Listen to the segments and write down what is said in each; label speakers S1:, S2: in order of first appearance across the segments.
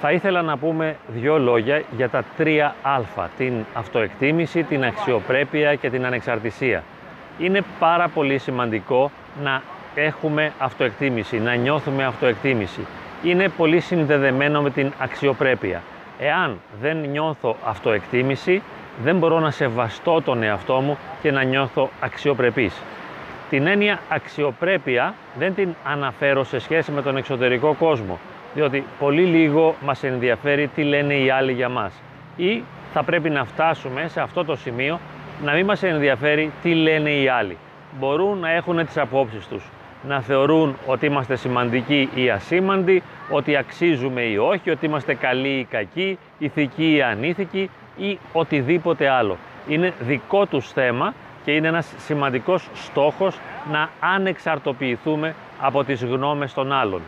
S1: Θα ήθελα να πούμε δύο λόγια για τα τρία α, την αυτοεκτίμηση, την αξιοπρέπεια και την ανεξαρτησία. Είναι πάρα πολύ σημαντικό να έχουμε αυτοεκτίμηση, να νιώθουμε αυτοεκτίμηση. Είναι πολύ συνδεδεμένο με την αξιοπρέπεια. Εάν δεν νιώθω αυτοεκτίμηση, δεν μπορώ να σεβαστώ τον εαυτό μου και να νιώθω αξιοπρεπής. Την έννοια αξιοπρέπεια δεν την αναφέρω σε σχέση με τον εξωτερικό κόσμο, διότι πολύ λίγο μας ενδιαφέρει τι λένε οι άλλοι για μας. Ή θα πρέπει να φτάσουμε σε αυτό το σημείο να μην μας ενδιαφέρει τι λένε οι άλλοι. Μπορούν να έχουν τις απόψεις τους, να θεωρούν ότι είμαστε σημαντικοί ή ασήμαντοι, ότι αξίζουμε ή όχι, ότι είμαστε καλοί ή κακοί, ηθικοί ή ανήθικοι ή οτιδήποτε άλλο. Είναι δικό τους θέμα και είναι ένας σημαντικός στόχος να ανεξαρτοποιηθούμε από τις γνώμες των άλλων.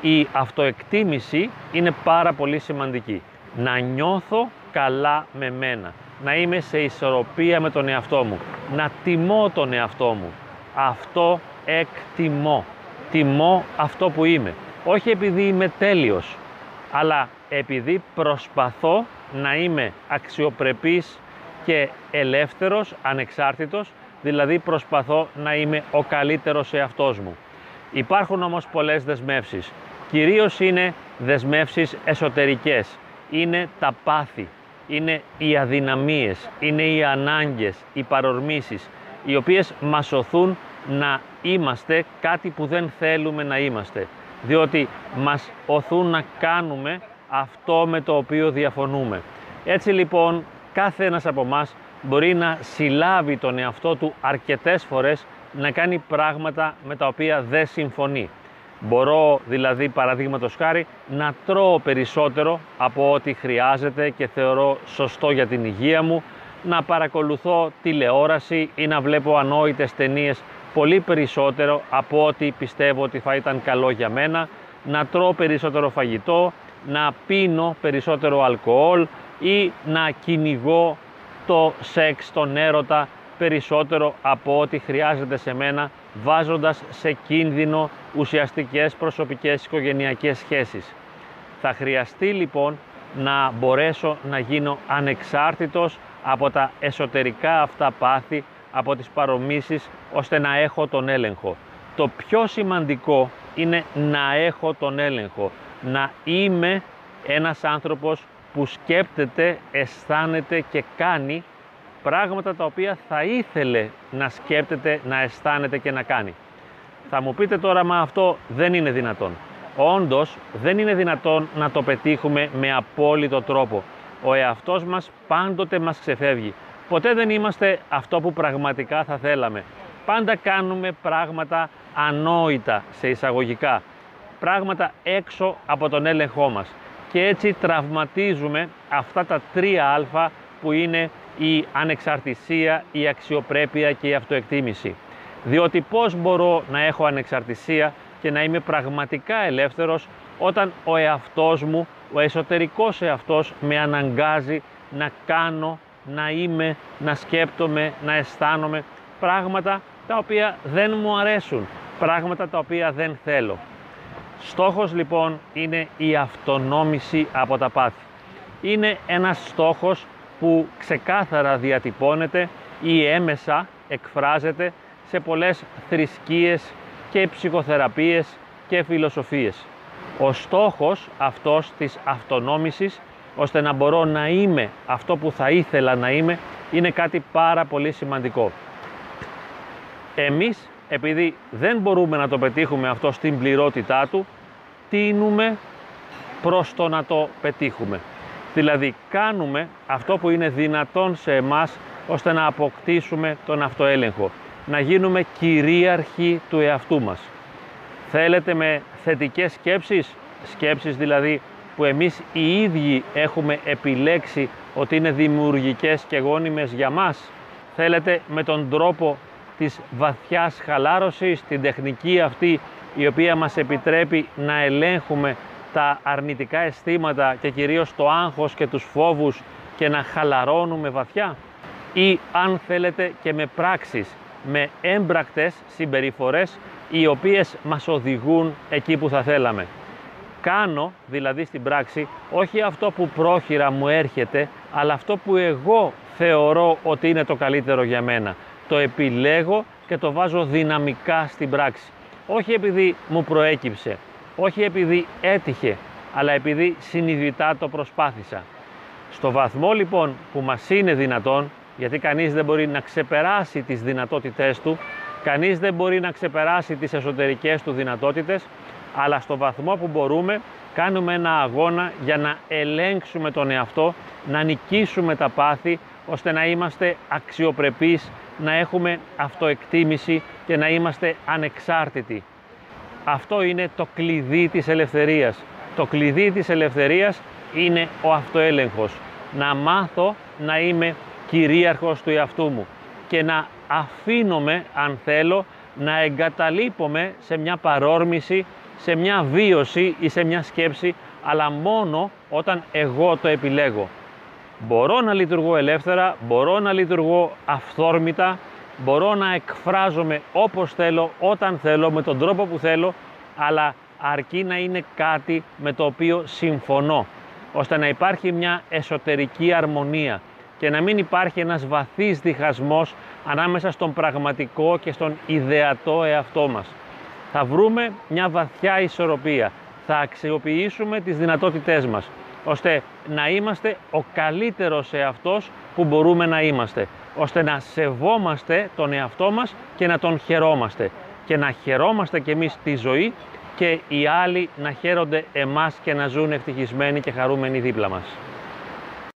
S1: Η αυτοεκτίμηση είναι πάρα πολύ σημαντική. Να νιώθω καλά με μένα, να είμαι σε ισορροπία με τον εαυτό μου, να τιμώ τον εαυτό μου. Αυτό εκτιμώ. Τιμώ αυτό που είμαι. Όχι επειδή είμαι τέλειος, αλλά επειδή προσπαθώ να είμαι αξιοπρεπής και ελεύθερος, ανεξάρτητος, δηλαδή προσπαθώ να είμαι ο καλύτερος εαυτός μου. Υπάρχουν όμως πολλές δεσμεύσεις. Κυρίως είναι δεσμεύσεις εσωτερικές. Είναι τα πάθη, είναι οι αδυναμίες, είναι οι ανάγκες, οι παρορμήσεις, οι οποίες μας οθούν να είμαστε κάτι που δεν θέλουμε να είμαστε. Διότι μας οθούν να κάνουμε αυτό με το οποίο διαφωνούμε. Έτσι λοιπόν κάθε ένας από εμά μπορεί να συλλάβει τον εαυτό του αρκετές φορές να κάνει πράγματα με τα οποία δεν συμφωνεί. Μπορώ δηλαδή παραδείγματος χάρη να τρώω περισσότερο από ό,τι χρειάζεται και θεωρώ σωστό για την υγεία μου, να παρακολουθώ τηλεόραση ή να βλέπω ανόητες ταινίες πολύ περισσότερο από ό,τι πιστεύω ότι θα ήταν καλό για μένα, να τρώω περισσότερο φαγητό, να πίνω περισσότερο αλκοόλ ή να κυνηγώ το σεξ, τον έρωτα περισσότερο από ό,τι χρειάζεται σε μένα βάζοντας σε κίνδυνο ουσιαστικές προσωπικές οικογενειακές σχέσεις. Θα χρειαστεί λοιπόν να μπορέσω να γίνω ανεξάρτητος από τα εσωτερικά αυτά πάθη, από τις παρομίσεις, ώστε να έχω τον έλεγχο. Το πιο σημαντικό είναι να έχω τον έλεγχο, να είμαι ένας άνθρωπος που σκέπτεται, αισθάνεται και κάνει πράγματα τα οποία θα ήθελε να σκέπτεται, να αισθάνεται και να κάνει. Θα μου πείτε τώρα, μα αυτό δεν είναι δυνατόν. Όντως, δεν είναι δυνατόν να το πετύχουμε με απόλυτο τρόπο. Ο εαυτός μας πάντοτε μας ξεφεύγει. Ποτέ δεν είμαστε αυτό που πραγματικά θα θέλαμε. Πάντα κάνουμε πράγματα ανόητα σε εισαγωγικά. Πράγματα έξω από τον έλεγχό μας και έτσι τραυματίζουμε αυτά τα τρία α που είναι η ανεξαρτησία, η αξιοπρέπεια και η αυτοεκτίμηση. Διότι πώς μπορώ να έχω ανεξαρτησία και να είμαι πραγματικά ελεύθερος όταν ο εαυτός μου, ο εσωτερικός εαυτός με αναγκάζει να κάνω, να είμαι, να σκέπτομαι, να αισθάνομαι πράγματα τα οποία δεν μου αρέσουν, πράγματα τα οποία δεν θέλω. Στόχος λοιπόν είναι η αυτονόμηση από τα πάθη. Είναι ένας στόχος που ξεκάθαρα διατυπώνεται ή έμεσα εκφράζεται σε πολλές θρησκείες και ψυχοθεραπείες και φιλοσοφίες. Ο στόχος αυτός της αυτονόμησης, ώστε να μπορώ να είμαι αυτό που θα ήθελα να είμαι, είναι κάτι πάρα πολύ σημαντικό. Εμείς επειδή δεν μπορούμε να το πετύχουμε αυτό στην πληρότητά του, τίνουμε προς το να το πετύχουμε. Δηλαδή κάνουμε αυτό που είναι δυνατόν σε εμάς ώστε να αποκτήσουμε τον αυτοέλεγχο, να γίνουμε κυρίαρχοι του εαυτού μας. Θέλετε με θετικές σκέψεις, σκέψεις δηλαδή που εμείς οι ίδιοι έχουμε επιλέξει ότι είναι δημιουργικές και γόνιμες για μας; Θέλετε με τον τρόπο της βαθιάς χαλάρωσης, την τεχνική αυτή η οποία μας επιτρέπει να ελέγχουμε τα αρνητικά αισθήματα και κυρίως το άγχος και τους φόβους και να χαλαρώνουμε βαθιά; Ή αν θέλετε και με πράξεις, με έμπρακτες συμπεριφορές οι οποίες μας οδηγούν εκεί που θα θέλαμε; κάνω, δηλαδή στην πράξη, όχι αυτό που πρόχειρα μου έρχεται, αλλά αυτό που εγώ θεωρώ ότι είναι το καλύτερο για μένα. Το επιλέγω και το βάζω δυναμικά στην πράξη. Όχι επειδή μου προέκυψε, όχι επειδή έτυχε, αλλά επειδή συνειδητά το προσπάθησα. Στο βαθμό λοιπόν που μας είναι δυνατόν, γιατί κανείς δεν μπορεί να ξεπεράσει τις δυνατότητές του, κανείς δεν μπορεί να ξεπεράσει τις εσωτερικές του δυνατότητες, αλλά στο βαθμό που μπορούμε κάνουμε ένα αγώνα για να ελέγξουμε τον εαυτό, να νικήσουμε τα πάθη, ώστε να είμαστε αξιοπρεπείς, να έχουμε αυτοεκτίμηση και να είμαστε ανεξάρτητοι. Αυτό είναι το κλειδί της ελευθερίας. Το κλειδί της ελευθερίας είναι ο αυτοέλεγχος. Να μάθω να είμαι κυρίαρχος του εαυτού μου και να αφήνομαι, αν θέλω, να εγκαταλείπομαι σε μια παρόρμηση, σε μια βίωση ή σε μια σκέψη, αλλά μόνο όταν εγώ το επιλέγω. Μπορώ να λειτουργώ ελεύθερα, μπορώ να λειτουργώ αυθόρμητα, μπορώ να εκφράζομαι όπως θέλω, όταν θέλω, με τον τρόπο που θέλω, αλλά αρκεί να είναι κάτι με το οποίο συμφωνώ, ώστε να υπάρχει μια εσωτερική αρμονία και να μην υπάρχει ένας βαθύς διχασμός ανάμεσα στον πραγματικό και στον ιδεατό εαυτό μας. Θα βρούμε μια βαθιά ισορροπία, θα αξιοποιήσουμε τις δυνατότητές μας, ώστε να είμαστε ο καλύτερος εαυτός που μπορούμε να είμαστε, ώστε να σεβόμαστε τον εαυτό μας και να τον χαιρόμαστε και να χαιρόμαστε κι εμείς τη ζωή και οι άλλοι να χαίρονται εμάς και να ζουν ευτυχισμένοι και χαρούμενοι δίπλα μας.